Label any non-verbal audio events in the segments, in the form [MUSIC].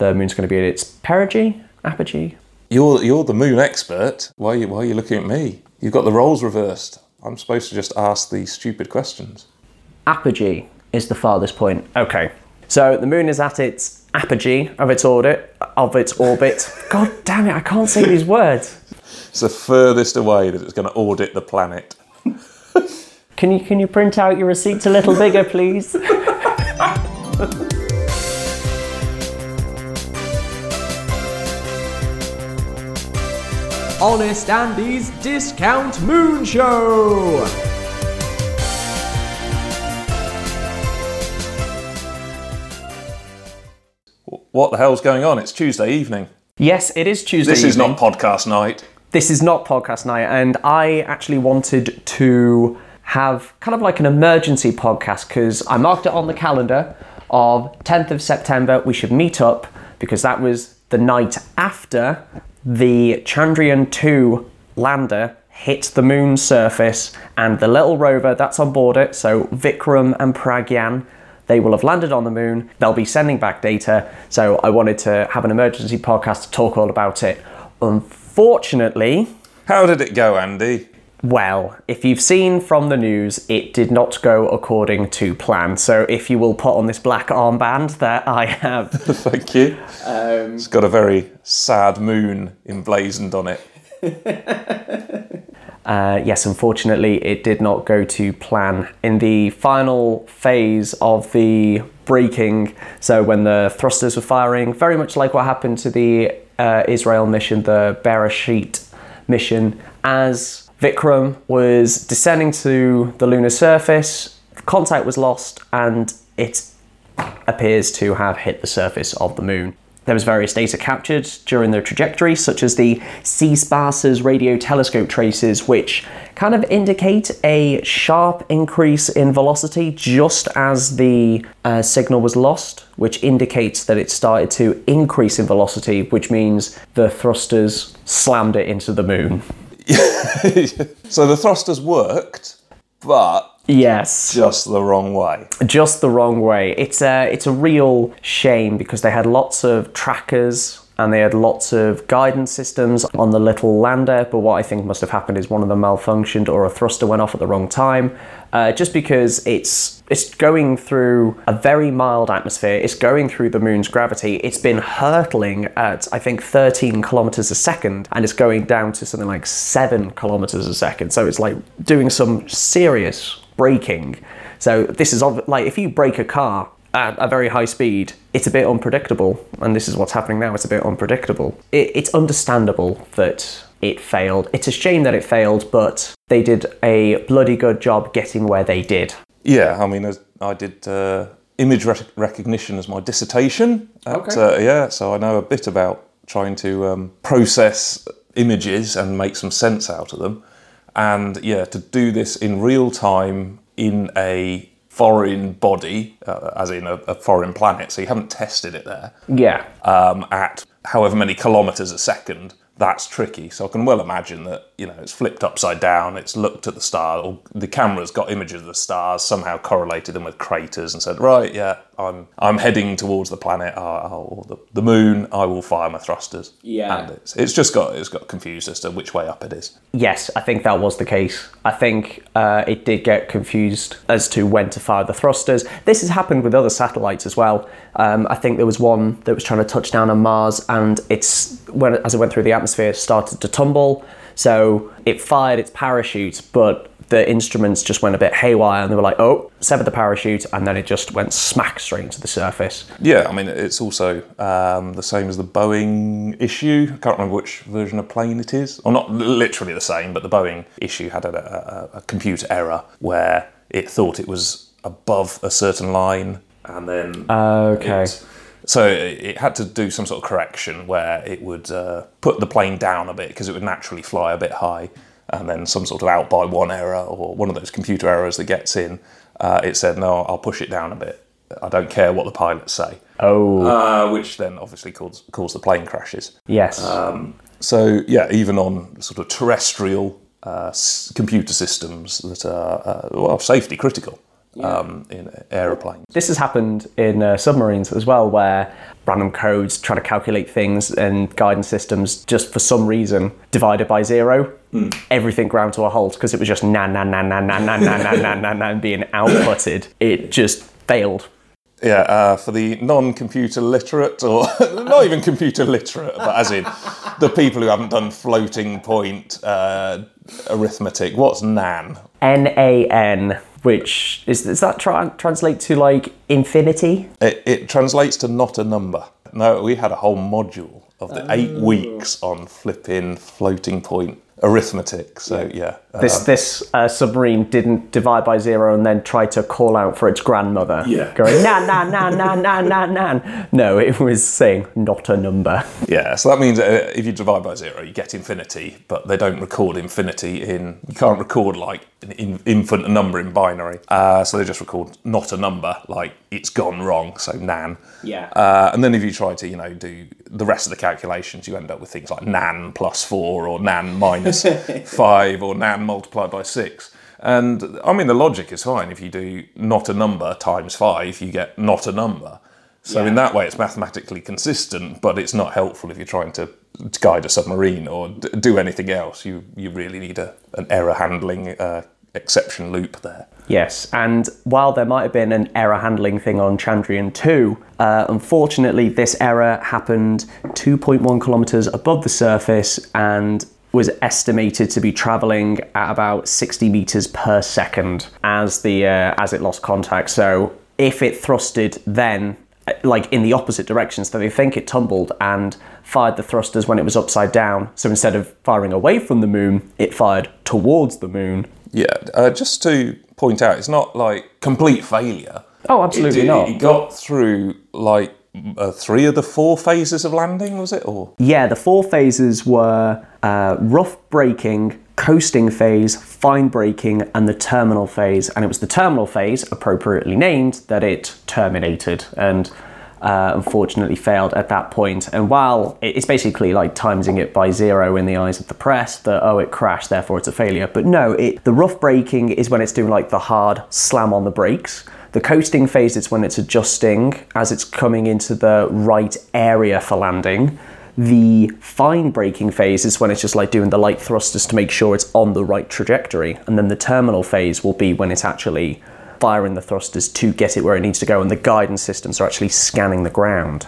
the moon's going to be at its perigee, apogee. You're you're the moon expert. Why are you why are you looking at me? You've got the roles reversed. I'm supposed to just ask these stupid questions. Apogee is the farthest point. Okay. So the moon is at its apogee of its orbit. Of its orbit. [LAUGHS] God damn it! I can't say these words. It's the furthest away that it's going to audit the planet. Can you can you print out your receipts a little bigger, please? [LAUGHS] Honest Andy's Discount Moon Show. What the hell's going on? It's Tuesday evening. yes, it is Tuesday. This is not podcast night. this is not podcast night, and I actually wanted to have kind of like an emergency podcast because I marked it on the calendar of 10th of September. We should meet up because that was the night after the Chandrayaan 2 lander hit the moon's surface, and the little rover that's on board it, so Vikram and Pragyan, they will have landed on the moon. They'll be sending back data. So I wanted to have an emergency podcast to talk all about it. Unfortunately, How did it go, Andy? Well, if you've seen from the news, it did not go according to plan. So if you will put on this black armband that I have, [LAUGHS] Thank you. it's got a very sad moon emblazoned on it. [LAUGHS] uh, yes, unfortunately, it did not go to plan. In the final phase of the braking, so when the thrusters were firing, very much like what happened to the uh, Israel mission, the Bereshit mission, as Vikram was descending to the lunar surface, contact was lost and it appears to have hit the surface of the moon. There was various data captured during the trajectory, such as the C-SPARS's radio telescope traces, which kind of indicate a sharp increase in velocity just as the uh, signal was lost, which indicates that it started to increase in velocity, which means the thrusters slammed it into the moon. [LAUGHS] So the thrusters worked, but Yes. just the wrong way. just the wrong way. It's a it's a real shame because they had lots of trackers and they had lots of guidance systems on the little lander. But what I think must have happened is one of them malfunctioned or a thruster went off at the wrong time. Uh, just because it's it's going through a very mild atmosphere, it's going through the moon's gravity. It's been hurtling at I think 13 kilometers a second, and it's going down to something like seven kilometers a second. So it's like doing some serious braking. So this is like if you break a car at a very high speed, it's a bit unpredictable, and this is what's happening now. It's a bit unpredictable. It, it's understandable that it failed. It's a shame that it failed, but they did a bloody good job getting where they did. Yeah, I mean, I did uh, image rec- recognition as my dissertation. At, Okay. Uh, yeah, so I know a bit about trying to um, process images and make some sense out of them. And yeah, to do this in real time in a foreign body, uh, as in a, a foreign planet, so you haven't tested it there, Yeah, um, at however many kilometres a second, that's tricky. So I can well imagine that you know it's flipped upside down. It's looked at the star, or the camera's got images of the stars, somehow correlated them with craters, and said, right, yeah, I'm I'm heading towards the planet uh, or the, the moon. I will fire my thrusters. Yeah. and it's, it's just got it's got confused as to which way up it is. Yes, I think that was the case. I think uh, it did get confused as to when to fire the thrusters. This has happened with other satellites as well. Um, I think there was one that was trying to touch down on Mars, and it's when as it went through the atmosphere, started to tumble. So it fired its parachute, but the instruments just went a bit haywire, and they were like, "Oh, severed the parachute," and then it just went smack straight into the surface. Yeah, I mean it's also um, the same as the Boeing issue. I can't remember which version of plane it is, or not literally the same, but the Boeing issue had a, a, a computer error where it thought it was above a certain line, and then Okay. it- so it it had to do some sort of correction where it would uh, put the plane down a bit because it would naturally fly a bit high, and then some sort of out by one error or one of those computer errors that gets in, uh, it said no, I'll push it down a bit. I don't care what the pilots say, Oh, uh, which then obviously caused caused the plane crashes. yes. So yeah, even on sort of terrestrial uh, s- computer systems that are uh, well safety critical, um, in aeroplanes. This has happened in uh, submarines as well, where random codes try to calculate things and guidance systems just for some reason divided by zero. Everything ground to a halt because it was just nan nan nan nan nan nan nan nan nan nan nan being outputted. It just failed. Yeah, uh, for the non-computer literate, or not even computer literate, but as in the people who haven't done floating point uh, arithmetic, what's NaN? N A N, which is does that tra- translate to like infinity? It, it translates to not a number. No, we had a whole module of the eight oh. weeks on flipping floating point arithmetic. So yeah, uh, This this uh, submarine didn't divide by zero and then try to call out for its grandmother. Yeah. Going nan nan nan nan nan nan nan. No, it was saying not a number. yeah. So that means uh, if you divide by zero, you get infinity, but they don't record infinity in. You can't record like an in, infinite number in binary. Uh, so they just record not a number, like it's gone wrong. So nan. Yeah. Uh, and then if you try to, you know, do the rest of the calculations, you end up with things like nan plus four or nan minus [LAUGHS] five or nan multiplied by six. And I mean, the logic is fine. If you do not a number times five, you get not a number. So in that way, it's mathematically consistent, but it's not helpful if you're trying to guide a submarine or d- do anything else. You you really need a, an error handling uh, exception loop there. Yes, and while there might have been an error handling thing on Chandrayaan 2, uh, unfortunately, this error happened 2.1 kilometers above the surface and was estimated to be traveling at about 60 meters per second as the uh, as it lost contact. So if it thrusted then uh, like in the opposite direction, so they think it tumbled and fired the thrusters when it was upside down. So instead of firing away from the moon, it fired towards the moon. Yeah, uh, just to point out, it's not like complete failure. Oh, absolutely it, not. It got through like uh, three of the four phases of landing, was it? Or Yeah, the four phases were uh, rough braking, coasting phase, fine braking, and the terminal phase. And it was the terminal phase, appropriately named, that it terminated and uh, unfortunately failed at that point. And while it's basically like timesing it by zero in the eyes of the press, that oh, it crashed, therefore it's a failure. But no, it, the rough braking is when it's doing like the hard slam on the brakes. The coasting phase is when it's adjusting as it's coming into the right area for landing. The fine braking phase is when it's just like doing the light thrusters to make sure it's on the right trajectory. And then the terminal phase will be when it's actually firing the thrusters to get it where it needs to go and the guidance systems are actually scanning the ground.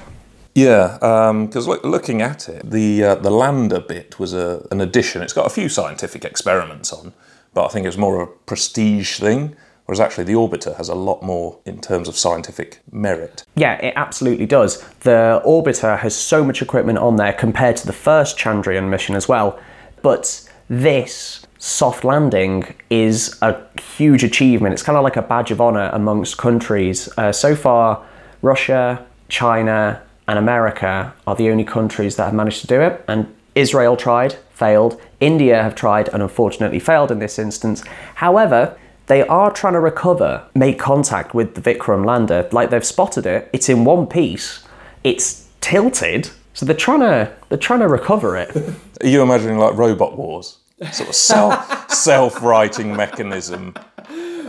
yeah, because look, looking at it, the uh, the lander bit was a, an addition. It's got a few scientific experiments on, but I think it's more of a prestige thing. Whereas actually, the orbiter has a lot more in terms of scientific merit. Yeah, it absolutely does. The orbiter has so much equipment on there compared to the first Chandrayaan mission as well. But this soft landing is a huge achievement. It's kind of like a badge of honor amongst countries. Uh, so far, Russia, China, and America are the only countries that have managed to do it. And Israel tried, failed. India have tried and unfortunately failed in this instance. However, they are trying to recover, make contact with the Vikram lander. Like they've spotted it, it's in one piece, it's tilted, so they're trying to they're trying to recover it. [LAUGHS] Are you imagining like Robot Wars? Sort of self [LAUGHS] self-righting mechanism.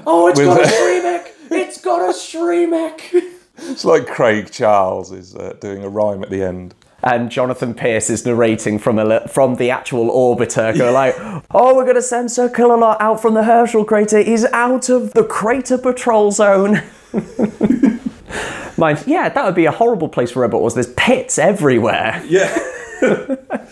oh, it's got a [LAUGHS] srimech! It's got a srimech! It's like Craig Charles is uh, doing a rhyme at the end. And Jonathan Pearce is narrating from a from the actual orbiter, going like, "Oh, we're gonna send Sir Killalot out from the Herschel crater. He's out of the crater patrol zone." Mind, yeah, that would be a horrible place for robot wars. There's pits everywhere. Yeah. [LAUGHS]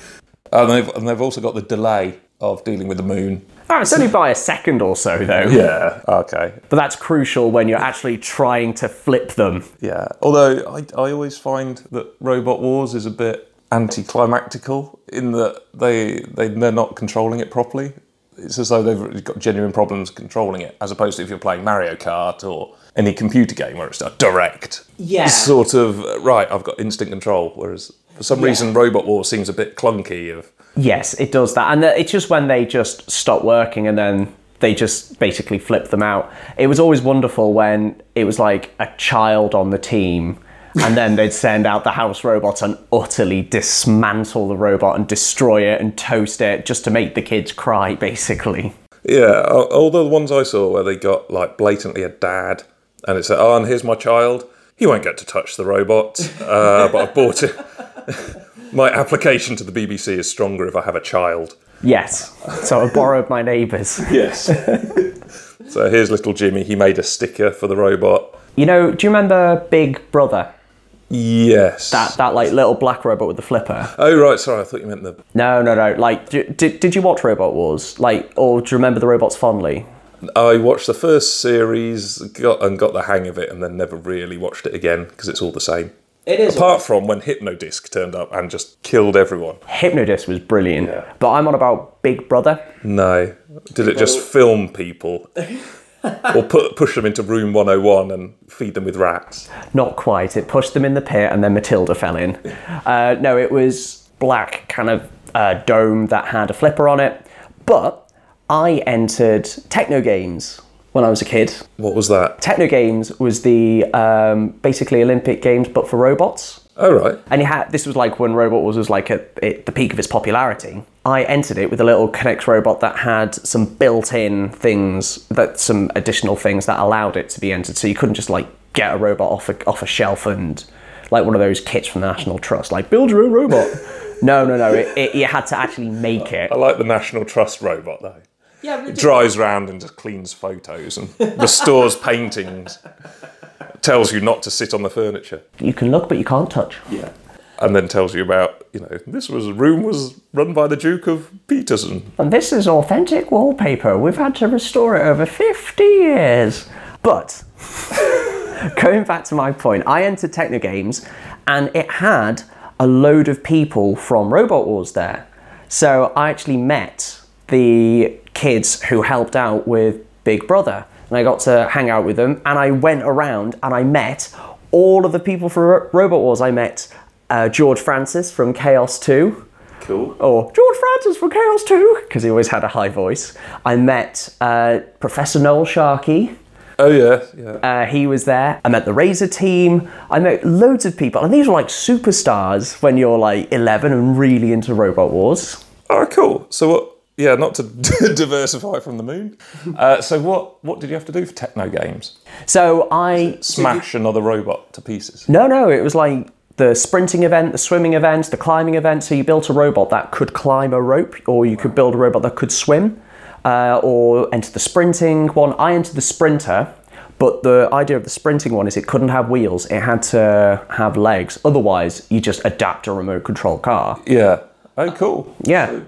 Um, and, they've, and they've also got the delay of dealing with the moon. Oh, it's only by a second or so, though. Yeah. Okay. But that's crucial when you're actually trying to flip them. Yeah. Although I, I always find that Robot Wars is a bit anticlimactical in that they, they they're not controlling it properly. It's as though they've got genuine problems controlling it, as opposed to if you're playing Mario Kart or any computer game where it's direct Yeah. sort of right. I've got instant control. Whereas for some reason, Robot Wars seems a bit clunky. Of Yes, it does that. And it's just when they just stop working and then they just basically flip them out. It was always wonderful when it was like a child on the team and then they'd send out the house robot and utterly dismantle the robot and destroy it and toast it just to make the kids cry, basically. Yeah, al- although the ones I saw where they got like blatantly a dad, and it's said, "Oh, and here's my child. He won't get to touch the robot, uh, but I bought it." [LAUGHS] my application to the BBC is stronger if I have a child. Yes. So I borrowed my neighbour's. [LAUGHS] Yes. so here's little Jimmy. He made a sticker for the robot. You know, do you remember Big Brother? Yes. That that like little black robot with the flipper. Oh right, sorry. I thought you meant the. No, no, no. Like, did did you watch Robot Wars? Like, or do you remember the robots fondly? I watched the first series, got and got the hang of it, and then never really watched it again because it's all the same. It is. Apart from when Hypnodisc turned up and just killed everyone. Hypnodisc was brilliant, Yeah. but I'm on about Big Brother. No. Did it just film people? [LAUGHS] or put push them into room 101 and feed them with rats? Not quite. It pushed them in the pit, and then Matilda fell in. Uh, no, it was black kind of uh, dome that had a flipper on it. But I entered Techno Games when I was a kid. What was that? Techno Games was the um, basically Olympic Games, but for robots. Oh, right. And you had this was like when Robot Wars was like at it, the peak of its popularity. I entered it with a little Connect robot that had some built-in things that some additional things that allowed it to be entered. So you couldn't just like get a robot off a, off a shelf and like one of those kits from the National Trust, like build your own robot. [LAUGHS] no, no, no. It, it, you had to actually make it. I like the National Trust robot, though. Yeah, It drives around and just cleans photos and restores [LAUGHS] paintings. Tells you not to sit on the furniture. you can look, but you can't touch. Yeah. And then tells you about, you know, this was room was run by the Duke of Peterson. And this is authentic wallpaper. We've had to restore it over 50 years. But [LAUGHS] going back to my point, I entered Techno Games and it had a load of people from Robot Wars there. So I actually met the kids who helped out with Big Brother. And I got to hang out with them and I went around and I met all of the people from Ro- Robot Wars. I met uh, George Francis from Chaos 2 Cool. or George Francis from Chaos 2, because he always had a high voice. I met uh, Professor Noel Sharkey. Oh, yeah, yeah. Uh, he was there. I met the Razer team. I met loads of people. And these were like superstars when you're like 11 and really into Robot Wars. Oh, cool. So what? Yeah, not to [LAUGHS] diversify from the moon. Uh, so what? What did you have to do for techno games? So I. Smash another robot to pieces. No, no, it was like the sprinting event, the swimming event, the climbing event. So you built a robot that could climb a rope, or you could build a robot that could swim, uh, or enter the sprinting one. I entered the sprinter, but the idea of the sprinting one is it couldn't have wheels, it had to have legs. Otherwise, you just adapt a remote control car. Yeah. Oh, cool. Yeah. So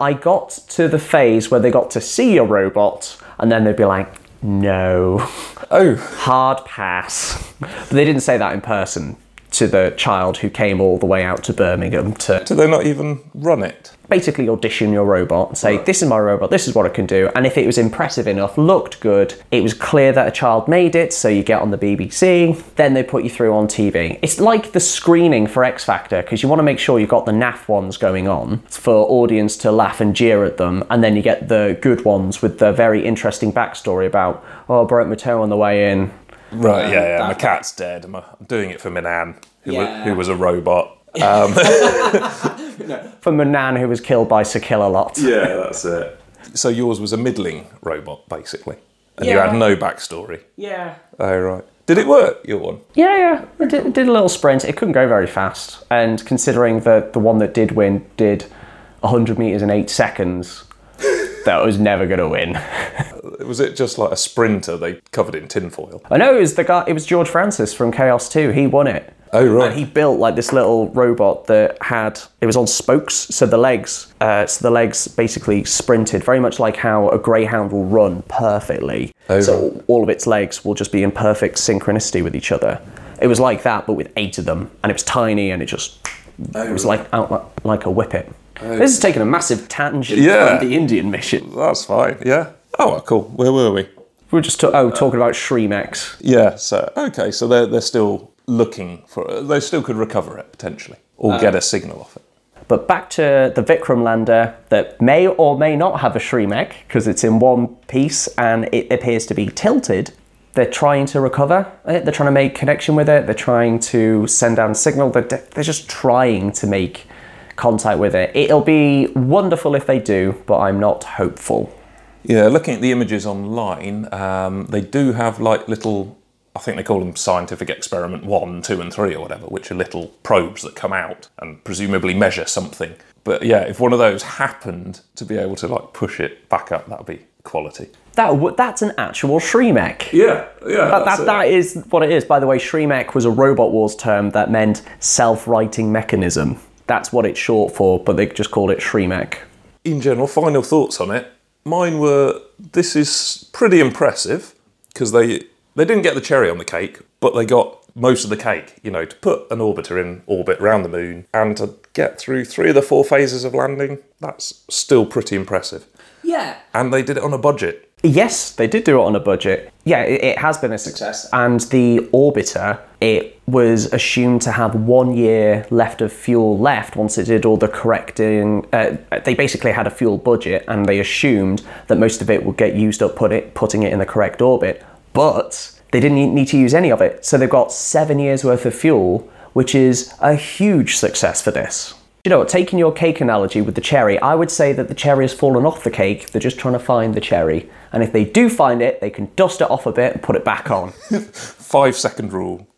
I got to the phase where they got to see a robot, and then they'd be like, no. Oh, hard pass. But they didn't say that in person to the child who came all the way out to Birmingham to do they not even run it? basically audition your robot and say, This is my robot, this is what it can do. And if it was impressive enough, looked good, it was clear that a child made it, so you get on the BBC, then they put you through on TV. It's like the screening for X Factor, because you want to make sure you've got the naff ones going on for audience to laugh and jeer at them, and then you get the good ones with the very interesting backstory about, oh, I broke my toe on the way in, Right. yeah, um, yeah. My cat's dead. I'm, I'm doing it for my nan, who, Yeah. was, who was a robot. Um, [LAUGHS] from a [LAUGHS] nan who was killed by Sir Kill-a-Lot. Yeah, that's it. So yours was a middling robot, basically, and you had no backstory. Yeah. Oh, right. Did it work? Your one? Yeah, yeah. It did, it did a little sprint. It couldn't go very fast. And considering that the one that did win did 100 metres in eight seconds, that was never going to win. [LAUGHS] Was it just like a sprinter they covered in tinfoil? I know it was the guy, it was George Francis from Chaos 2. He won it. Oh, right. And he built like this little robot that had, it was on spokes. So the legs, uh, so the legs basically sprinted very much like how a greyhound will run perfectly. Oh, so right. all of its legs will just be in perfect synchronicity with each other. It was like that, but with eight of them. And it was tiny and it just, it was like out like, like a whippet. This is taking a massive tangent Yeah. from the Indian mission. That's fine. Yeah. Oh, well, cool. Where were we? We were just ta- oh talking about srimechs. Yeah. So okay. So they're they're still looking for. They still could recover it potentially, or uh, get a signal off it. But back to the Vikram lander that may or may not have a srimech because it's in one piece and it appears to be tilted. They're trying to recover it. They're trying to make connection with it. They're trying to send down signal. They're, they're just trying to make contact with it. It'll be wonderful if they do, but I'm not hopeful. Yeah, looking at the images online, um, they do have like little, I think they call them scientific experiment one, two, and three, or whatever, which are little probes that come out and presumably measure something. But yeah, if one of those happened to be able to like push it back up, that would be quality. That w- that's an actual srimech. Yeah, yeah. That, that, that is what it is. By the way, srimech was a Robot Wars term that meant self-righting mechanism. That's what it's short for, but they just called it srimech. in general, final thoughts on it. Mine were this is pretty impressive because they they didn't get the cherry on the cake, but they got most of the cake. You know, to put an orbiter in orbit around the moon and to get through three of the four phases of landing, that's still pretty impressive. Yeah. And they did it on a budget. Yes, they did do it on a budget. Yeah, it, it has been a success. And the orbiter, it was assumed to have one year left of fuel left once it did all the correcting. Uh, they basically had a fuel budget, and they assumed that most of it would get used up, put it, putting it in the correct orbit. But they didn't need to use any of it, so they've got seven years worth of fuel, which is a huge success for this. You know, what, taking your cake analogy with the cherry, I would say that the cherry has fallen off the cake. They're just trying to find the cherry. And if they do find it, they can dust it off a bit and put it back on. [LAUGHS] Five second rule.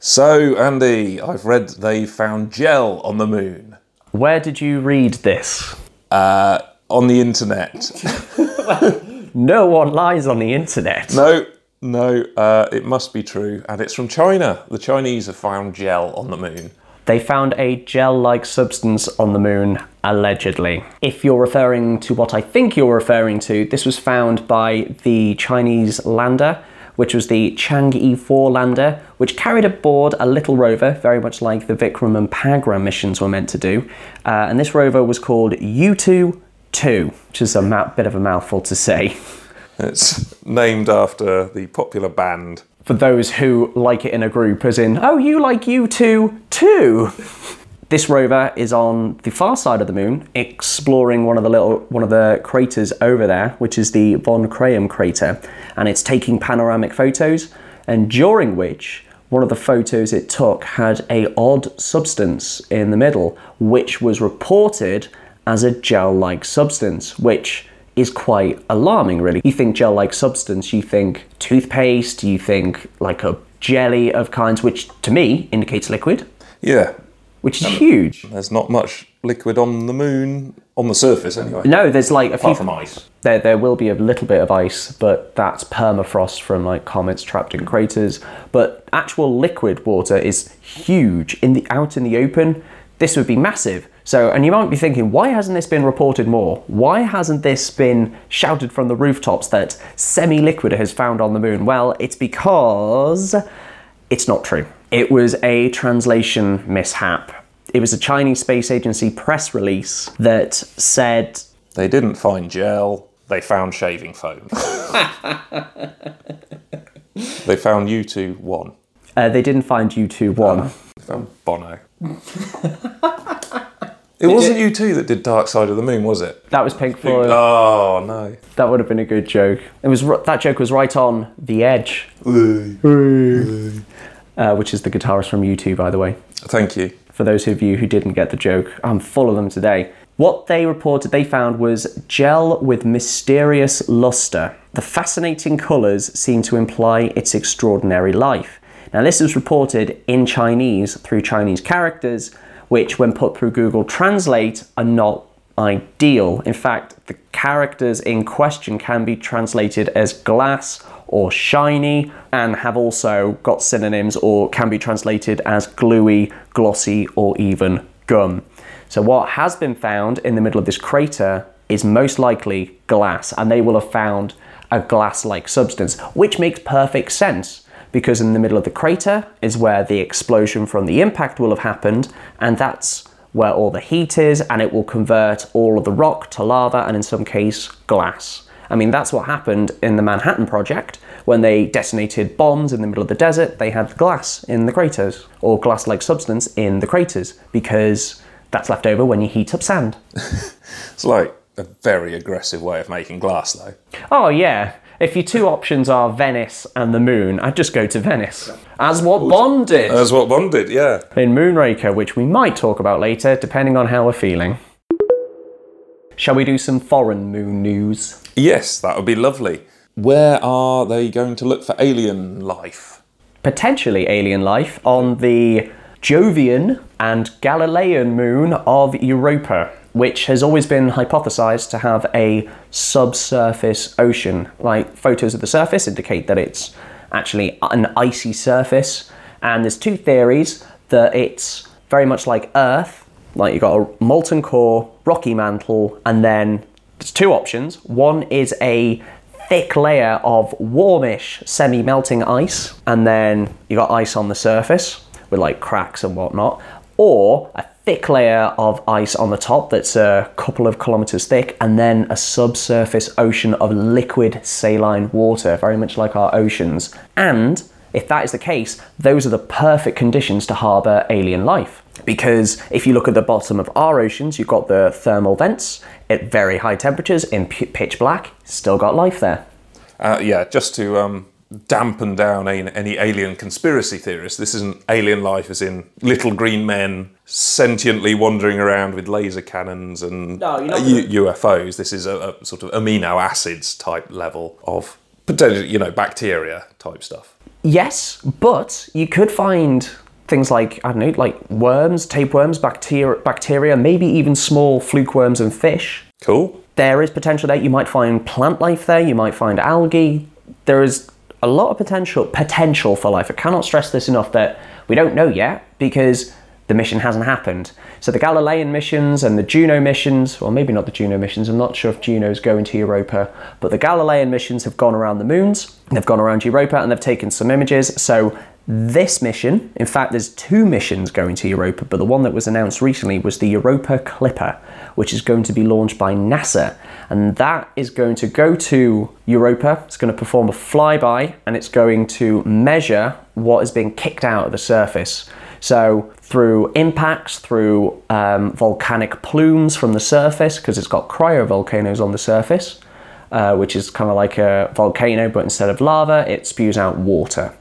So, Andy, I've read they found gel on the moon. Where did you read this? Uh, on the internet. [LAUGHS] No one lies on the internet. No, no, uh, it must be true. And it's from China. The Chinese have found gel on the moon. They found a gel like substance on the moon, allegedly. If you're referring to what I think you're referring to, this was found by the Chinese lander, which was the Chang'e 4 lander, which carried aboard a little rover, very much like the Vikram and Pagram missions were meant to do. Uh, and this rover was called U2 2, which is a mou- bit of a mouthful to say. It's named after the popular band. For those who like it in a group, as in, oh, you like U2 too. This rover is on the far side of the moon, exploring one of the little one of the craters over there, which is the Von Kármán crater, and it's taking panoramic photos. And during which one of the photos it took had a odd substance in the middle, which was reported as a gel-like substance, which is quite alarming, really. You think gel-like substance, you think toothpaste, you think like a jelly of kinds, which to me indicates liquid Yeah, which is um, huge. there's not much liquid on the moon, on the surface anyway. No, there's like a few. Apart from ice. There, there will be a little bit of ice, but that's permafrost from like comets trapped in craters. But actual liquid water is huge in the out in the open. This would be massive. So, and you might be thinking, why hasn't this been reported more? Why hasn't this been shouted from the rooftops that semi-liquid has found on the moon? Well, it's because it's not true. It was a translation mishap. It was a Chinese Space Agency press release that said They didn't find gel, they found shaving foam. [LAUGHS] they found U2 1. uh, they didn't find U2 1. They found Bono. [LAUGHS] it wasn't U2 that did Dark Side of the Moon, was it? That was Pink Floyd. Oh, no. That would have been a good joke. It was that joke was right on the edge, uh, which is the guitarist from U2, by the way. Thank you. For those of you who didn't get the joke, I'm full of them today. What they reported they found was gel with mysterious luster. The fascinating colours seem to imply its extraordinary life. Now, this was reported in Chinese through Chinese characters, which, when put through Google Translate, are not ideal. In fact, the characters in question can be translated as glass or shiny and have also got synonyms or can be translated as gluey, glossy, or even gum. So, what has been found in the middle of this crater is most likely glass, and they will have found a glass like substance, which makes perfect sense because in the middle of the crater is where the explosion from the impact will have happened, and that's where all the heat is, and it will convert all of the rock to lava and, in some case, glass. I mean, that's what happened in the Manhattan Project when they detonated bombs in the middle of the desert. They had glass in the craters, or glass like substance in the craters, because that's left over when you heat up sand. [LAUGHS] It's like a very aggressive way of making glass, though. Oh, yeah. If your two options are Venice and the moon, I'd just go to Venice. As what Bond did That's what Bond did, yeah. in Moonraker, which we might talk about later, depending on how we're feeling. Shall we do some foreign moon news? Yes, that would be lovely. Where are they going to look for alien life? Potentially alien life on the Jovian and Galilean moon of Europa, which has always been hypothesized to have a subsurface ocean. Like photos of the surface indicate that it's actually an icy surface, and there's two theories that it's very much like Earth, like you've got a molten core, rocky mantle, and then there's two options. One is a thick layer of warmish semi melting ice, and then you've got ice on the surface with like cracks and whatnot, or a thick layer of ice on the top that's a couple of kilometers thick, and then a subsurface ocean of liquid saline water, very much like our oceans. And if that is the case, those are the perfect conditions to harbour alien life. Because if you look at the bottom of our oceans, you've got the thermal vents at very high temperatures in pitch black, still got life there. Uh, yeah, just to um, dampen down any, any alien conspiracy theorists, this isn't alien life as in little green men sentiently wandering around with laser cannons and No, you're U- UFOs. This is a, a sort of amino acids type level of potentially, you know, bacteria type stuff. Yes, but you could find things like I don't know, like worms, tapeworms, bacteria, bacteria, maybe even small fluke worms and fish. Cool. There is potential there. You might find plant life there. You might find algae. There is a lot of potential potential for life. I cannot stress this enough that we don't know yet because the mission hasn't happened. So the Galilean missions and the Juno missions, well, maybe not the Juno missions. I'm not sure if Juno's going to Europa, but the Galilean missions have gone around the moons. They've gone around Europa and they've taken some images. So this mission, in fact, there's two missions going to Europa, but the one that was announced recently was the Europa Clipper, which is going to be launched by NASA. And that is going to go to Europa. It's going to perform a flyby and it's going to measure what is being kicked out of the surface. So, through impacts, through um, volcanic plumes from the surface, because it's got cryovolcanoes on the surface, uh, which is kind of like a volcano, but instead of lava, it spews out water.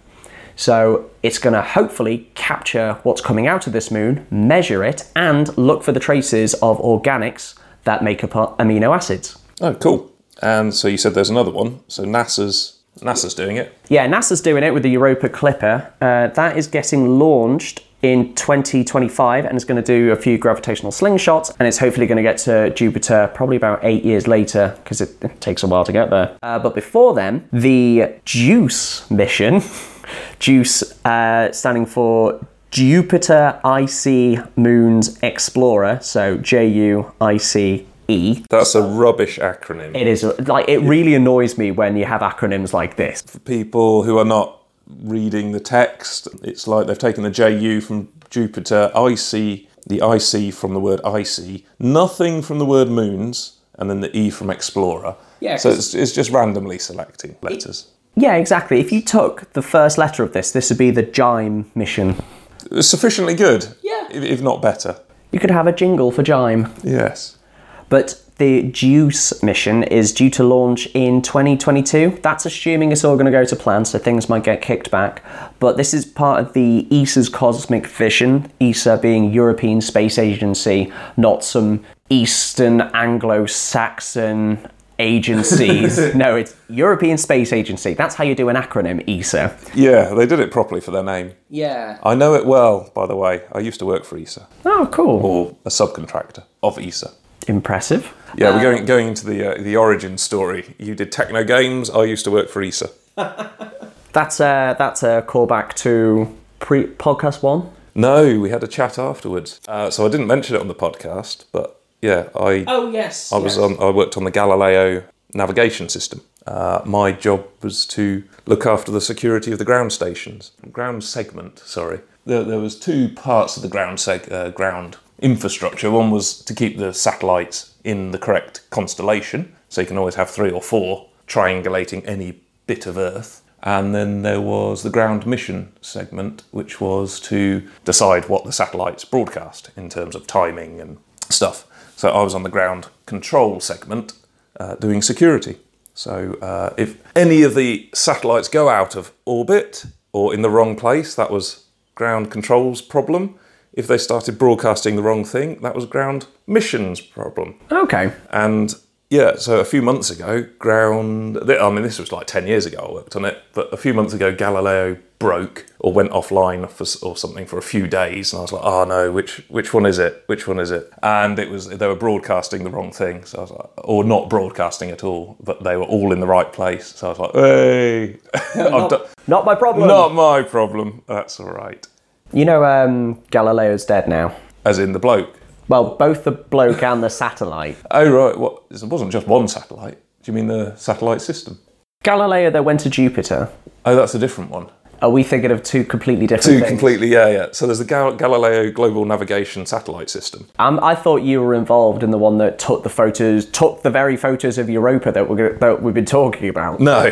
So it's going to hopefully capture what's coming out of this moon, measure it, and look for the traces of organics that make up amino acids. Oh, cool. And so you said there's another one. So NASA's NASA's doing it. Yeah, NASA's doing it with the Europa Clipper. Uh, that is getting launched in 2025 and is going to do a few gravitational slingshots and it's hopefully going to get to Jupiter probably about eight years later because it, it takes a while to get there. Uh, but before then, the JUICE mission, [LAUGHS] JUICE uh, standing for Jupiter Icy Moons Explorer, so J U I C E. That's a rubbish acronym. It is like it really annoys me when you have acronyms like this. For people who are not reading the text, it's like they've taken the JU from Jupiter, IC, the IC from the word icy, nothing from the word moons, and then the E from explorer. Yeah, So 'cause- it's, it's just randomly selecting letters. Yeah, exactly. If you took the first letter of this, this would be the Jime mission. Sufficiently good. Yeah. If, if not better. You could have a jingle for Jime. Yes. But the JUICE mission is due to launch in 2022. That's assuming it's all going to go to plan, so things might get kicked back. But this is part of the ESA's cosmic vision, ESA being European Space Agency, not some Eastern Anglo Saxon agencies. [LAUGHS] no, it's European Space Agency. That's how you do an acronym, ESA. Yeah, they did it properly for their name. Yeah. I know it well, by the way. I used to work for ESA, Oh, cool. or a subcontractor of ESA. Impressive. Yeah, we're going going into the uh, the origin story. You did techno games. I used to work for ESA. [LAUGHS] That's a, that's a callback to pre podcast one. No, we had a chat afterwards. Uh, so I didn't mention it on the podcast, but yeah, I Oh, yes. I was on. I worked on the Galileo navigation system. Uh, my job was to look after the security of the ground stations, ground segment. Sorry, there, there was two parts of the ground seg, uh, ground infrastructure. One was to keep the satellites in the correct constellation, so you can always have three or four triangulating any bit of Earth. And then there was the ground mission segment, which was to decide what the satellites broadcast in terms of timing and stuff. So I was on the ground control segment uh, doing security. So uh, if any of the satellites go out of orbit or in the wrong place, that was ground control's problem. if they started broadcasting the wrong thing, that was ground mission's problem. Okay. And yeah, so a few months ago, ground. I mean, this was like ten years ago. I worked on it, but a few months ago, Galileo broke or went offline for, or something for a few days, and I was like, "Oh no, which which one is it? Which one is it?" And it was they were broadcasting the wrong thing, so I was like, or not broadcasting at all, but they were all in the right place. So I was like, "Hey, [LAUGHS] done, Not my problem. not my problem. That's all right." You know, um, Galileo's dead now. As in the bloke. Well, both the bloke and the satellite. Oh right, what? It wasn't just one satellite. Do you mean the satellite system? Galileo that went to Jupiter. Oh, that's a different one. Are we thinking of two completely different Two things? completely, yeah, yeah. So there's the Gal- Galileo Global Navigation Satellite System. Um, I thought you were involved in the one that took the photos, took the very photos of Europa that we're gonna, that we've been talking about. No, [LAUGHS]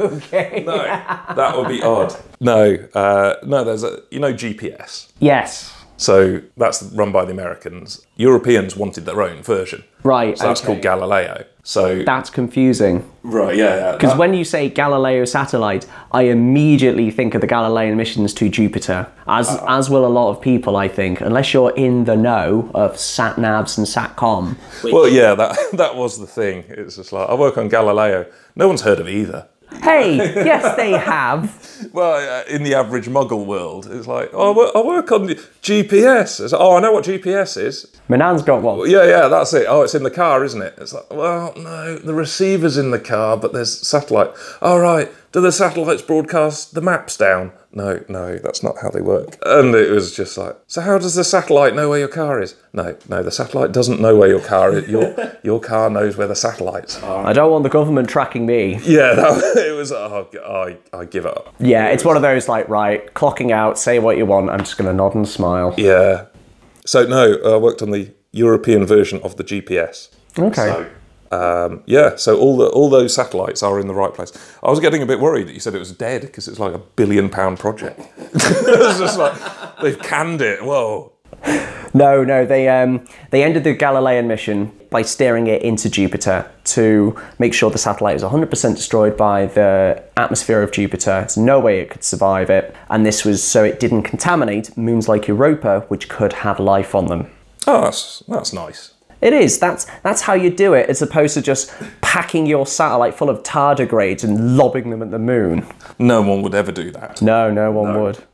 Okay. no, that would be odd. No, uh, no. There's a you know GPS. Yes. So that's run by the Americans. Europeans wanted their own version. Right. So that's okay. called Galileo. So That's confusing. right, yeah, yeah. Because that- when you say Galileo satellite, I immediately think of the Galilean missions to Jupiter, as uh-huh. as will a lot of people, I think, unless you're in the know of sat navs and satcom. well, yeah, that [LAUGHS] that was the thing. It's just like I work on Galileo. No one's heard of either. Hey, yes, they have. [LAUGHS] Well, uh, in the average Muggle world, it's like, oh, I work, I work on the GPS. It's like, oh, I know what GPS is. Manan's got one. Yeah, yeah, that's it. Oh, it's in the car, isn't it? It's like, well, no, the receiver's in the car, but there's satellite. All right, do the satellites broadcast the maps down? No, no, that's not how they work. And it was just like, so how does the satellite know where your car is? No, no, the satellite doesn't know where your car is. Your [LAUGHS] your car knows where the satellites are. I don't want the government tracking me. Yeah, [LAUGHS] that, it was. Oh, I I give up. Yeah, it's one of those like, right, clocking out, say what you want, I'm just going to nod and smile. Yeah. So no, I worked on the European version of the GPS. Okay. So, um, yeah, so all the all those satellites are in the right place. I was getting a bit worried that you said it was dead because it's like a billion pound project. [LAUGHS] it was just like they've canned it. Whoa. No, no, they um, they ended the Galilean mission by steering it into Jupiter to make sure the satellite was 100% destroyed by the atmosphere of Jupiter. There's no way it could survive it, and this was so it didn't contaminate moons like Europa, which could have life on them. Oh, that's that's nice. It is. That's that's how you do it, as opposed to just packing your satellite full of tardigrades and lobbing them at the moon. No one would ever do that. No, no one would.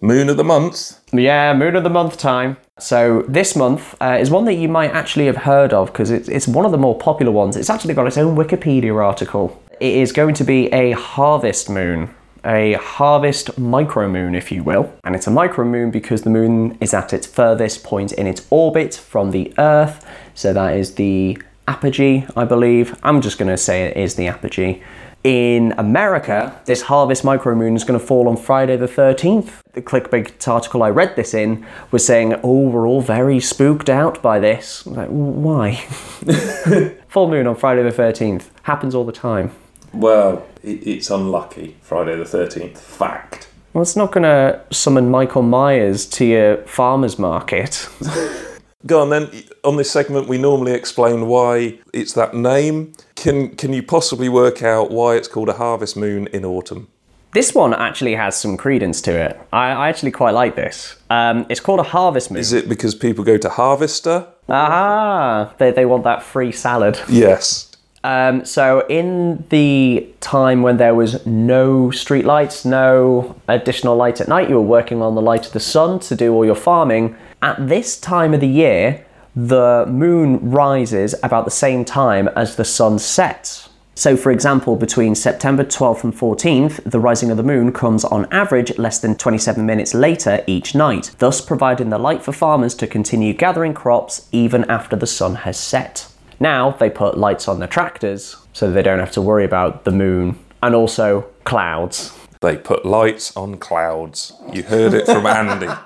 Moon of the month. Yeah, Moon of the Month time. So this month uh, is one that you might actually have heard of because it's, it's one of the more popular ones. It's actually got its own Wikipedia article. It is going to be a harvest moon, a harvest micromoon, if you will. And it's a micromoon because the moon is at its furthest point in its orbit from the Earth. So that is the apogee, I believe. I'm just going to say it is the apogee. In America, this harvest micromoon is going to fall on Friday the 13th. The clickbait article I read this in was saying, oh, we're all very spooked out by this. Like, why? [LAUGHS] Full moon on Friday the 13th. Happens all the time. Well, it, it's unlucky. Friday the thirteenth. Fact. Well, it's not going to summon Michael Myers to your farmer's market. [LAUGHS] Go on then. On this segment, we normally explain why it's that name. Can can you possibly work out why it's called a harvest moon in autumn? This one actually has some credence to it. I, I actually quite like this. Um, it's called a harvest moon. Is it because people go to Harvester? Aha! They, they want that free salad. Yes. Um, so, in the time when there was no streetlights, no additional light at night, you were working on the light of the sun to do all your farming. At this time of the year, the moon rises about the same time as the sun sets. So, for example, between September 12th and 14th, the rising of the moon comes on average less than 27 minutes later each night, thus providing the light for farmers to continue gathering crops even after the sun has set. Now they put lights on the tractors so they don't have to worry about the moon and also clouds. They put lights on clouds. You heard it from Andy. [LAUGHS]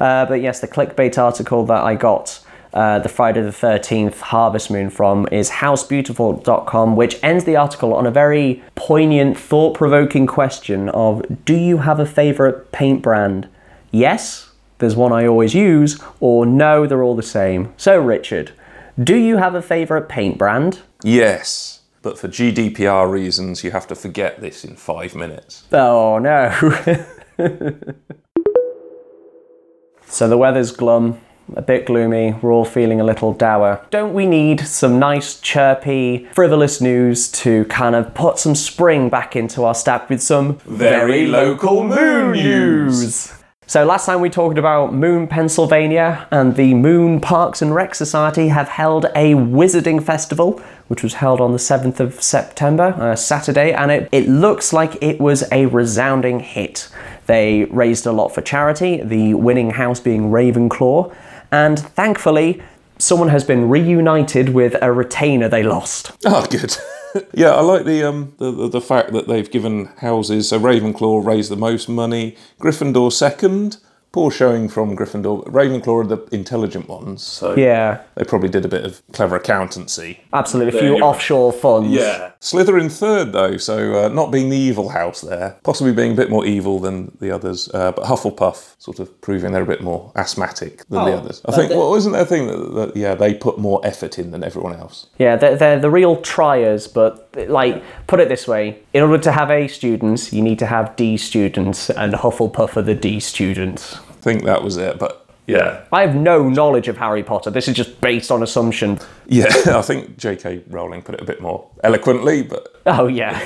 Uh, but yes, the clickbait article that I got uh, the Friday the 13th harvest moon from is housebeautiful.com, which ends the article on a very poignant, thought provoking question of Do you have a favourite paint brand? Yes, there's one I always use, or no, they're all the same. So, Richard, do you have a favourite paint brand? yes, but for GDPR reasons, you have to forget this in five minutes. Oh no. [LAUGHS] So the weather's glum, a bit gloomy, we're all feeling a little dour. Don't we need some nice, chirpy, frivolous news to kind of put some spring back into our step with some Very local moon news. So last time we talked about Moon, Pennsylvania, and the Moon Parks and Rec Society have held a wizarding festival, which was held on the 7th of September, uh, Saturday, and it, it looks like it was a resounding hit. They raised a lot for charity, the winning house being Ravenclaw, and thankfully, someone has been reunited with a retainer they lost. Oh, good. [LAUGHS] yeah, I like the, um, the, the the fact that they've given houses. So Ravenclaw raised the most money, Gryffindor second. Poor showing from Gryffindor. Ravenclaw are the intelligent ones, so Yeah, they probably did a bit of clever accountancy. absolutely. A few you go. offshore funds. Yeah. Slytherin third, though, so uh, not being the evil house there, possibly being a bit more evil than the others, uh, but Hufflepuff sort of proving they're a bit more asthmatic than the Oh, others. I think, well, isn't there a thing that, that, yeah, they put more effort in than everyone else? Yeah, they're, they're the real triers, but like, put it this way in order to have A students, you need to have D students, and Hufflepuff are the D students. I think that was it, but yeah. I have no knowledge of Harry Potter. This is just based on assumption. Yeah, [LAUGHS] I think J.K. Rowling put it a bit more eloquently, but Oh, yeah.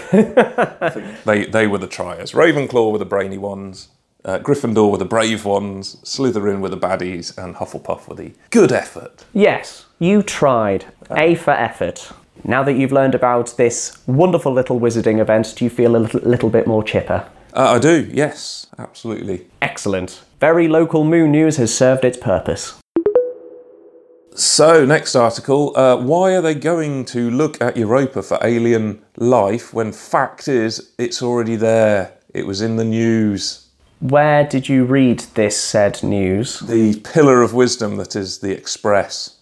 they, they were the triers. Ravenclaw were the brainy ones, uh, Gryffindor were the brave ones, Slytherin were the baddies, and Hufflepuff were the good effort. yes, you tried. A for effort. Now that you've learned about this wonderful little wizarding event, do you feel a little, little bit more chipper? Uh, I do, yes, absolutely. Excellent. Very local moon news has served its purpose. So, next article. Uh, why are they going to look at Europa for alien life when fact is it's already there? It was in the news. Where did you read this said news? The pillar of wisdom that is the Express.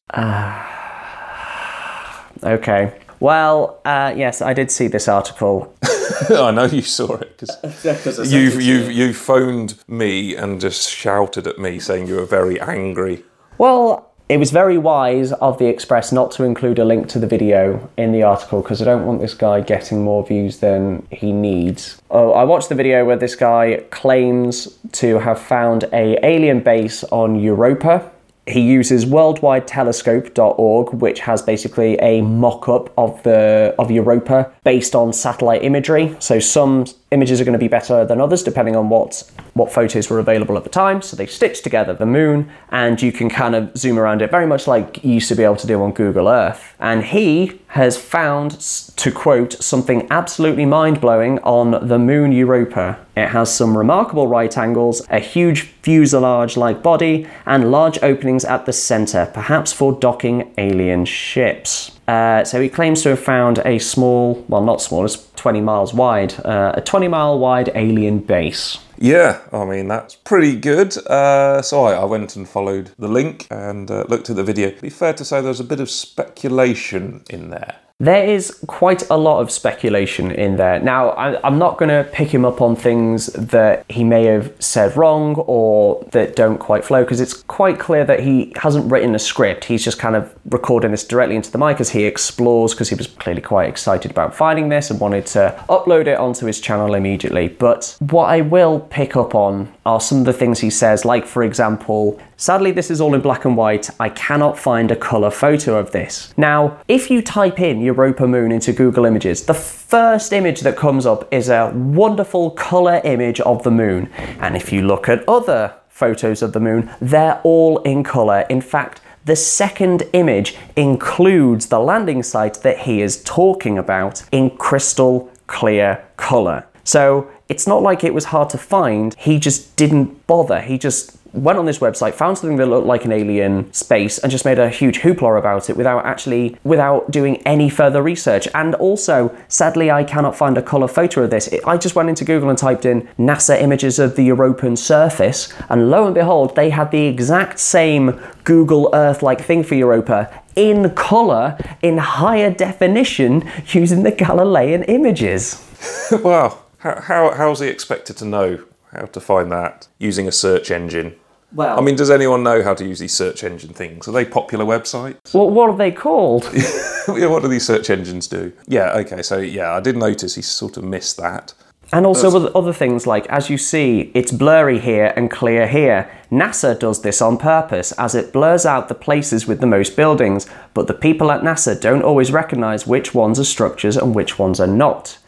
Okay. Well, uh, yes, I did see this article. [LAUGHS] I know you saw it because you've, you've, you phoned me and just shouted at me saying you were very angry. Well, it was very wise of the Express not to include a link to the video in the article because I don't want this guy getting more views than he needs. Oh, I watched the video where this guy claims to have found a alien base on Europa. He uses worldwidetelescope.org, which has basically a mock-up of the of Europa based on satellite imagery. So some images are going to be better than others depending on what what photos were available at the time. So they stitched together the moon, and you can kind of zoom around it very much like you used to be able to do on Google Earth. And he has found, to quote, something absolutely mind blowing on the moon Europa. It has some remarkable right angles, a huge fuselage like body, and large openings at the centre, perhaps for docking alien ships. Uh, so he claims to have found a small, well, not small, it's 20 miles wide, uh, a 20 mile wide alien base. Yeah, I mean, that's pretty good. Uh, so I, I went and followed the link and uh, looked at the video. Be fair to say there's a bit of speculation in there. There is quite a lot of speculation in there. Now, I, I'm not going to pick him up on things that he may have said wrong or that don't quite flow because it's quite clear that he hasn't written a script. He's just kind of recording this directly into the mic as he explores because he was clearly quite excited about finding this and wanted to upload it onto his channel immediately. But what I will pick up on are some of the things he says, like, for example, Sadly, this is all in black and white. I cannot find a colour photo of this. Now, if you type in Europa Moon into Google Images, the first image that comes up is a wonderful colour image of the moon. And if you look at other photos of the moon, they're all in colour. In fact, the second image includes the landing site that he is talking about in crystal clear colour. So it's not like it was hard to find, he just didn't bother. He just went on this website, found something that looked like an alien space, and just made a huge hoopla about it without actually without doing any further research. And also, sadly, I cannot find a color photo of this. I just went into Google and typed in NASA images of the European surface, and lo and behold, they had the exact same Google Earth-like thing for Europa in color, in higher definition, [LAUGHS] using the Galilean images. [LAUGHS] wow, how, how, how's he expected to know how to find that using a search engine? Well, I mean, does anyone know how to use these search engine things? Are they popular websites? what, what are they called? [LAUGHS] yeah, what do these search engines do? Yeah, okay, so yeah, I did notice he sort of missed that. And also with other things like, as you see, it's blurry here and clear here. NASA does this on purpose as it blurs out the places with the most buildings, but the people at NASA don't always recognize which ones are structures and which ones are not.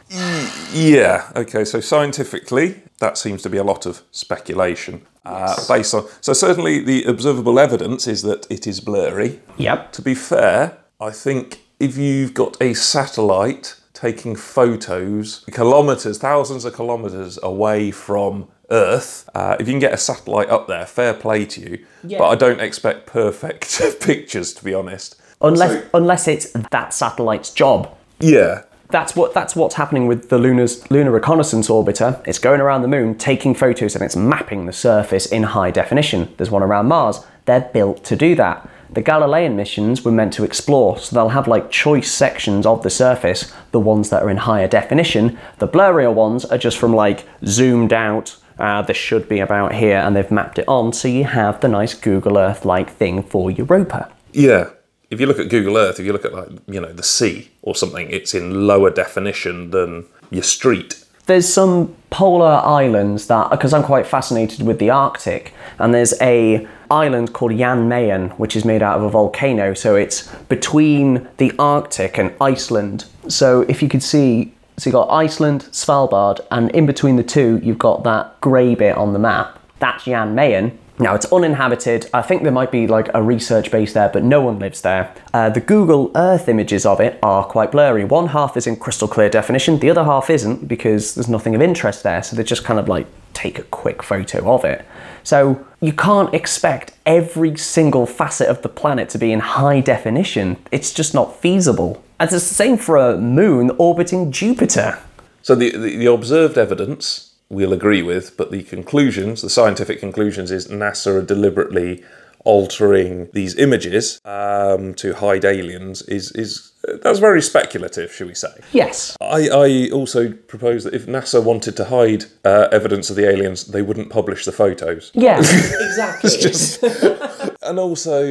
Yeah. Okay. So scientifically, that seems to be a lot of speculation uh, based on. So certainly, the observable evidence is that it is blurry. Yep. To be fair, I think if you've got a satellite taking photos kilometers, thousands of kilometers away from Earth, uh, if you can get a satellite up there, fair play to you. Yeah. But I don't expect perfect [LAUGHS] pictures, to be honest. Unless unless it's that satellite's job. Yeah. That's what that's what's happening with the lunar's lunar reconnaissance orbiter. It's going around the moon, taking photos, and it's mapping the surface in high definition. There's one around Mars. They're built to do that. The Galilean missions were meant to explore, so they'll have like choice sections of the surface, the ones that are in higher definition. The blurrier ones are just from like zoomed out. Uh, this should be about here, and they've mapped it on, so you have the nice Google Earth like thing for Europa. Yeah. If you look at Google Earth, if you look at like you know the sea or something, it's in lower definition than your street. There's some polar islands that, because I'm quite fascinated with the Arctic, and there's a island called Jan Mayen, which is made out of a volcano. So it's between the Arctic and Iceland. So if you could see, so you've got Iceland, Svalbard, and in between the two, you've got that grey bit on the map. That's Jan Mayen. Now it's uninhabited. I think there might be like a research base there, but no one lives there. Uh, the Google Earth images of it are quite blurry. One half is in crystal clear definition, the other half isn't because there's nothing of interest there. So they just kind of like take a quick photo of it. So you can't expect every single facet of the planet to be in high definition. It's just not feasible. And it's the same for a moon orbiting Jupiter. So the, the, the observed evidence we'll agree with, but the conclusions, the scientific conclusions, is NASA are deliberately altering these images um, to hide aliens. Is is that's very speculative, should we say? Yes. I, I also propose that if NASA wanted to hide uh, evidence of the aliens, they wouldn't publish the photos. Yeah, [LAUGHS] exactly. [LAUGHS] And also,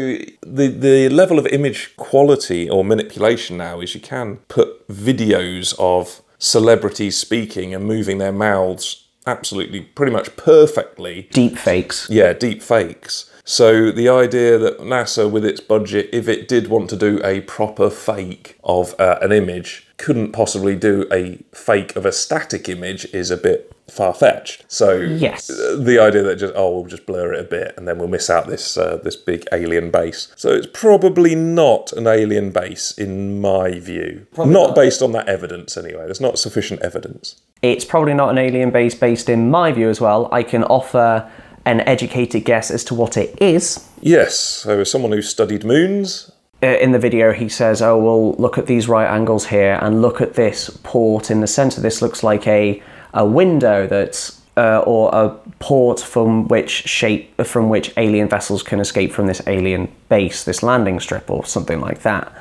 the the level of image quality or manipulation now is you can put videos of celebrities speaking and moving their mouths absolutely pretty much perfectly Deep fakes. yeah, deep fakes. So the idea that NASA, with its budget, if it did want to do a proper fake of uh, an image, couldn't possibly do a fake of a static image is a bit far fetched. So Yes. uh, the idea that just oh we'll just blur it a bit and then we'll miss out this uh, this big alien base. So it's probably not an alien base in my view. not based on that evidence anyway. There's not sufficient evidence. It's probably not an alien base based in my view as well. I can offer an educated guess as to what it is. Yes. So as someone who studied moons, In the video, he says, Oh, well, look at these right angles here and look at this port in the center. This looks like a, a window that's. Uh, or a port from which shape from which alien vessels can escape from this alien base, this landing strip, or something like that.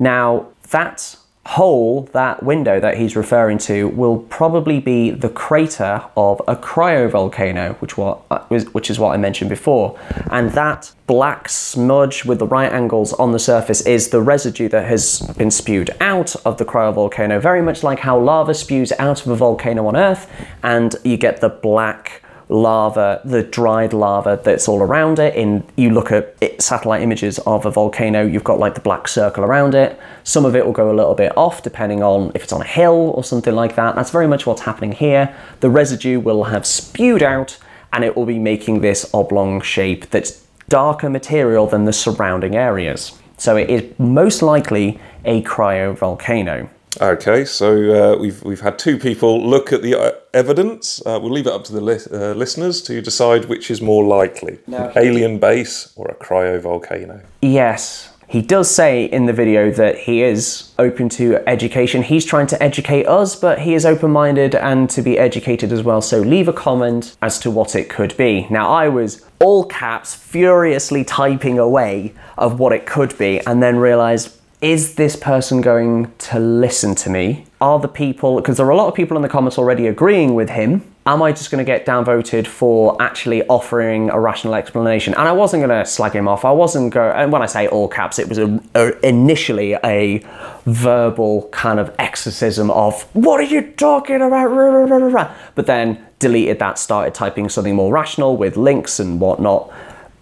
Now, that hole, that window that he's referring to, will probably be the crater of a cryovolcano, which what uh, which is what I mentioned before, and that black smudge with the right angles on the surface is the residue that has been spewed out of the cryovolcano, very much like how lava spews out of a volcano on Earth, and you get the black lava, the dried lava that's all around it. In you look at it, satellite images of a volcano, you've got like the black circle around it. Some of it will go a little bit off depending on if it's on a hill or something like that. That's very much what's happening here. The residue will have spewed out and it will be making this oblong shape that's darker material than the surrounding areas. So it is most likely a cryovolcano. Okay, so uh, we've we've had two people look at the uh, evidence. Uh, we'll leave it up to the li- uh, listeners to decide which is more likely: alien base or a cryovolcano. Yes. He does say in the video that he is open to education. He's trying to educate us, but he is open minded and to be educated as well. So leave a comment as to what it could be. Now, I was all caps furiously typing away of what it could be and then realized is this person going to listen to me? Are the people, because there are a lot of people in the comments already agreeing with him, am I just going to get downvoted for actually offering a rational explanation? And I wasn't going to slag him off. I wasn't going, and when I say all caps, it was a, a, initially a verbal kind of exorcism of what are you talking about but then deleted that started typing something more rational with links and whatnot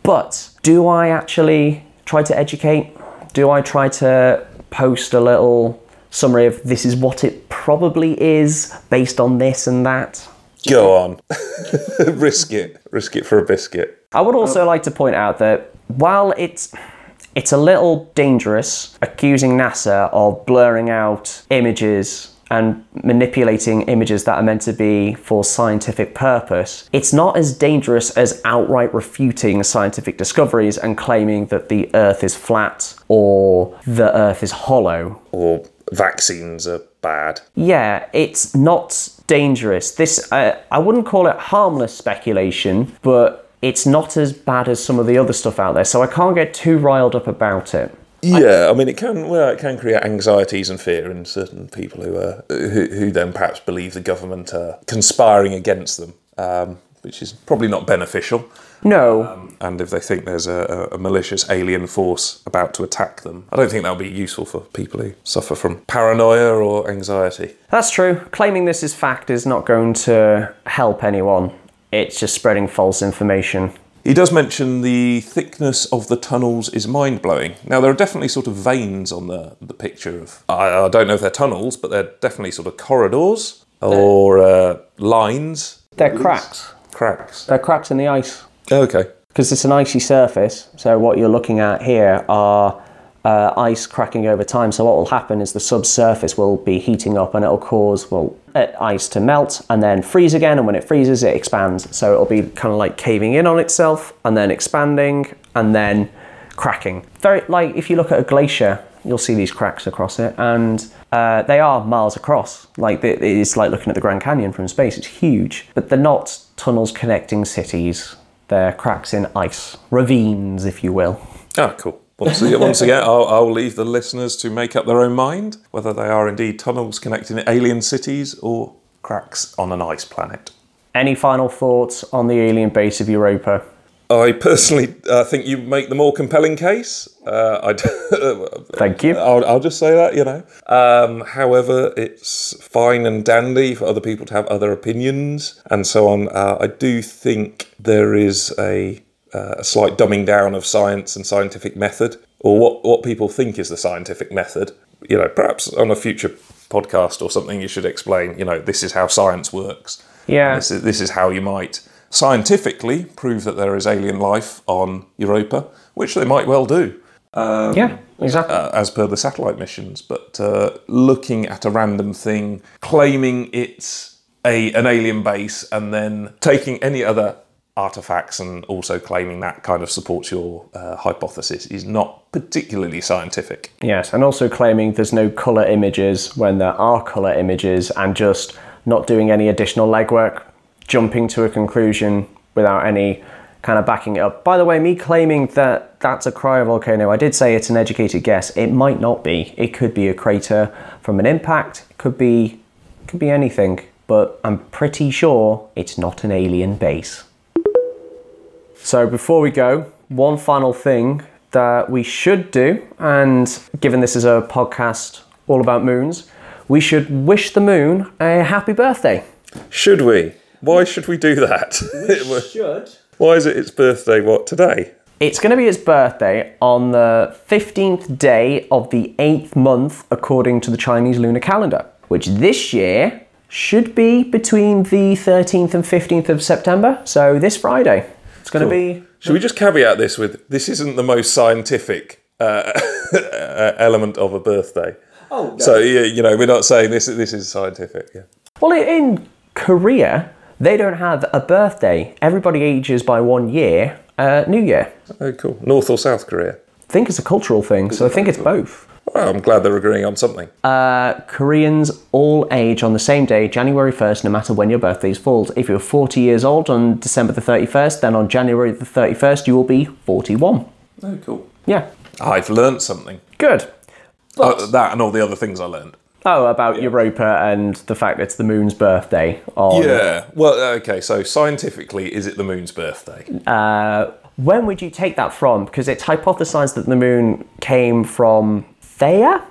but do i actually try to educate do i try to post a little summary of this is what it probably is based on this and that Go on. [LAUGHS] risk it. Risk it for a biscuit. I would also like to point out that while it's it's a little dangerous accusing NASA of blurring out images and manipulating images that are meant to be for scientific purpose, it's not as dangerous as outright refuting scientific discoveries and claiming that the Earth is flat or the Earth is hollow. Or vaccines are bad. Yeah, it's not dangerous. This uh, I wouldn't call it harmless speculation, but it's not as bad as some of the other stuff out there. So I can't get too riled up about it. Yeah, I mean, it can well, it can create anxieties and fear in certain people who are who, who then perhaps believe the government are conspiring against them, um, which is probably not beneficial. No, And if they think there's a, a, a malicious alien force about to attack them, I don't think that'll be useful for people who suffer from paranoia or anxiety. that's true. Claiming this is fact is not going to help anyone. It's just spreading false information. He does mention the thickness of the tunnels is mind blowing. Now, there are definitely sort of veins on the, the picture of. I, I don't know if they're tunnels, but they're definitely sort of corridors or uh, lines, They're cracks. cracks. They're cracks in the ice. Okay. because it's an icy surface. So what you're looking at here are uh, ice cracking over time. So what will happen is the subsurface will be heating up, and it'll cause well uh, ice to melt and then freeze again. And when it freezes, it expands. So it'll be kind of like caving in on itself and then expanding and then cracking. Very like if you look at a glacier, you'll see these cracks across it, and uh, they are miles across. Like it's like looking at the Grand Canyon from space. It's huge, but they're not tunnels connecting cities. They're cracks in ice, ravines, if you will. Oh, cool. Once again, once again I'll, I'll leave the listeners to make up their own mind whether they are indeed tunnels connecting alien cities or cracks on an ice planet. Any final thoughts on the alien base of Europa? I personally uh, think you make the more compelling case. Uh, [LAUGHS] Thank you. I'll, I'll just say that, you know. Um, however, it's fine and dandy for other people to have other opinions and so on. Uh, I do think there is a, uh, a slight dumbing down of science and scientific method, or what, what people think is the scientific method. You know, perhaps on a future podcast or something, you should explain, you know, this is how science works. Yeah. This is, this is how you might scientifically prove that there is alien life on Europa, which they might well do yeah, exactly. uh, as per the satellite missions, but uh, looking at a random thing, claiming it's a an alien base, and then taking any other artifacts and also claiming that kind of supports your uh, hypothesis is not particularly scientific. yes, and also claiming there's no colour images when there are colour images and just not doing any additional legwork, jumping to a conclusion without any kind of backing it up. By the way, me claiming that that's a cryovolcano, I did say it's an educated guess. It might not be. It could be a crater from an impact. It could be could be anything, but I'm pretty sure it's not an alien base. So before we go, one final thing that we should do, and given this is a podcast all about moons, we should wish the moon a happy birthday. Should we? Why should we do that? [LAUGHS] Should. Why is it its birthday? What today? It's going to be its birthday on the 15th day of the 8th month according to the Chinese lunar calendar, which this year should be between the 13th and 15th of September. So this Friday. It's going to be Should we just caveat this with this isn't the most scientific uh, [LAUGHS] element of a birthday? Oh, so yeah, you know, we're not saying this. This is scientific. Yeah. Well, in Korea, they don't have a birthday. Everybody ages by one year, uh, New Year. Oh, cool. North or South Korea? I think it's a cultural thing, so I think it's both. Well, I'm glad they're agreeing on something. Uh, Koreans all age on the same day, January 1st, no matter when your birthdays falls. If you're 40 years old on December the 31st, then on January the 31st, you will be 41. oh, cool. Yeah, I've learnt something. good. Uh, that and all the other things I learned. Oh, about Europa and the fact it's the moon's birthday. On, Yeah. Well, okay. So scientifically, is it the moon's birthday? Uh, when would you take that from? Because it's hypothesized that the moon came from Theia,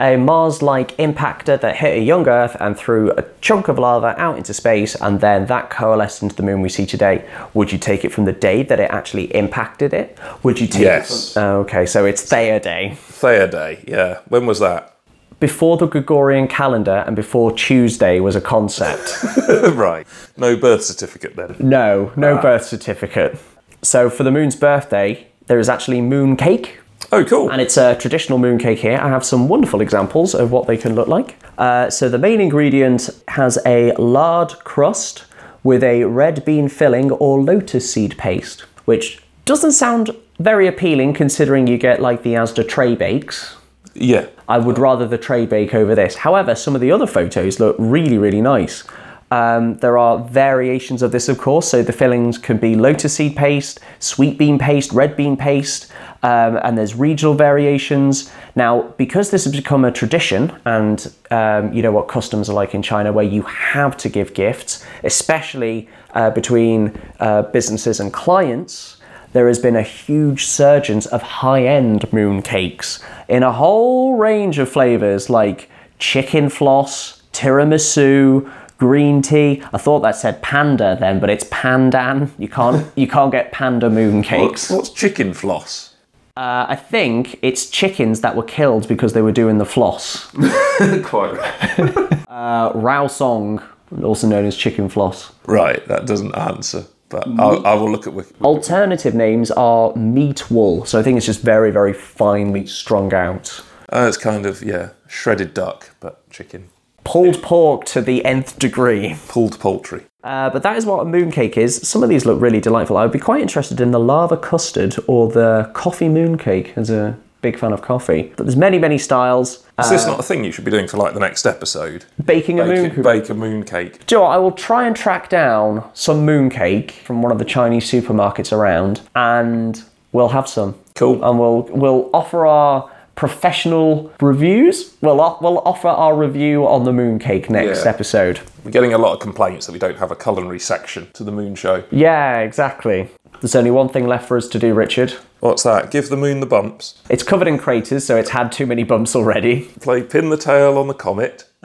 a Mars like impactor that hit a young Earth and threw a chunk of lava out into space, and then that coalesced into the moon we see today. Would you take it from the day that it actually impacted it? Would you take Yes. it from. Oh, okay, so it's Theia Day. Theia Day, yeah. When was that? Before the Gregorian calendar and before Tuesday was a concept. [LAUGHS] right. No birth certificate then. no, no ah. birth certificate. So for the moon's birthday, there is actually moon cake. Oh, cool. And it's a traditional mooncake here. I have some wonderful examples of what they can look like. Uh, so the main ingredient has a lard crust with a red bean filling or lotus seed paste, which doesn't sound very appealing considering you get like the Asda tray bakes. yeah. I would rather the tray bake over this. However, some of the other photos look really, really nice. Um, there are variations of this, of course. So the fillings can be lotus seed paste, sweet bean paste, red bean paste, um, and there's regional variations. Now, because this has become a tradition, and um, you know what customs are like in China, where you have to give gifts, especially uh, between uh, businesses and clients there has been a huge surge of high end moon cakes in a whole range of flavors like chicken floss, tiramisu, green tea. I thought that said panda then, but it's pandan. You can't [LAUGHS] you can't get panda moon cakes. What's chicken floss? Uh, I think it's chickens that were killed because they were doing the floss. [LAUGHS] Quite right. [LAUGHS] Uh, Rousong, also known as chicken floss. Right, that doesn't answer. But I'll, I will look at Wiki. Alternative names are meat wool, so I think it's just very, very finely strung out. Uh, it's kind of, yeah, shredded duck, but chicken. Pulled pork to the nth degree. Pulled poultry. Uh, but that is what a mooncake is. Some of these look really delightful. I would be quite interested in the lava custard or the coffee mooncake as a big fan of coffee. But there's many, many styles. Is this not a thing you should be doing for like the next episode? Baking a Bake, mooncake. bake a mooncake. Do you know what? I will try and track down some mooncake from one of the Chinese supermarkets around and we'll have some. Cool. And we'll we'll offer our professional reviews. We'll, we'll offer our review on the mooncake next Yeah. episode. We're getting a lot of complaints that we don't have a culinary section to the moon show. Yeah, exactly. There's only one thing left for us to do, Richard. What's that? Give the moon the bumps. It's covered in craters, so it's had too many bumps already. Play pin the tail on the comet. [LAUGHS]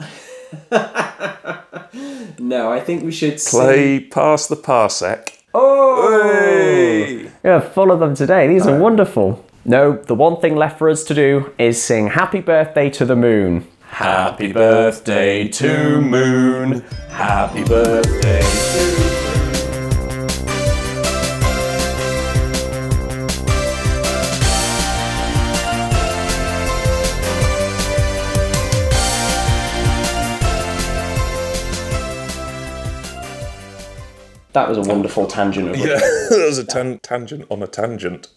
No, I think we should Play pass the parsec. Oh! Hey! Yeah, full of them today. These are wonderful. No, the one thing left for us to do is sing Happy Birthday to the Moon. Happy birthday to moon. Happy birthday to That was a wonderful tangent of Yeah, [LAUGHS] that was a tan- tangent on a tangent.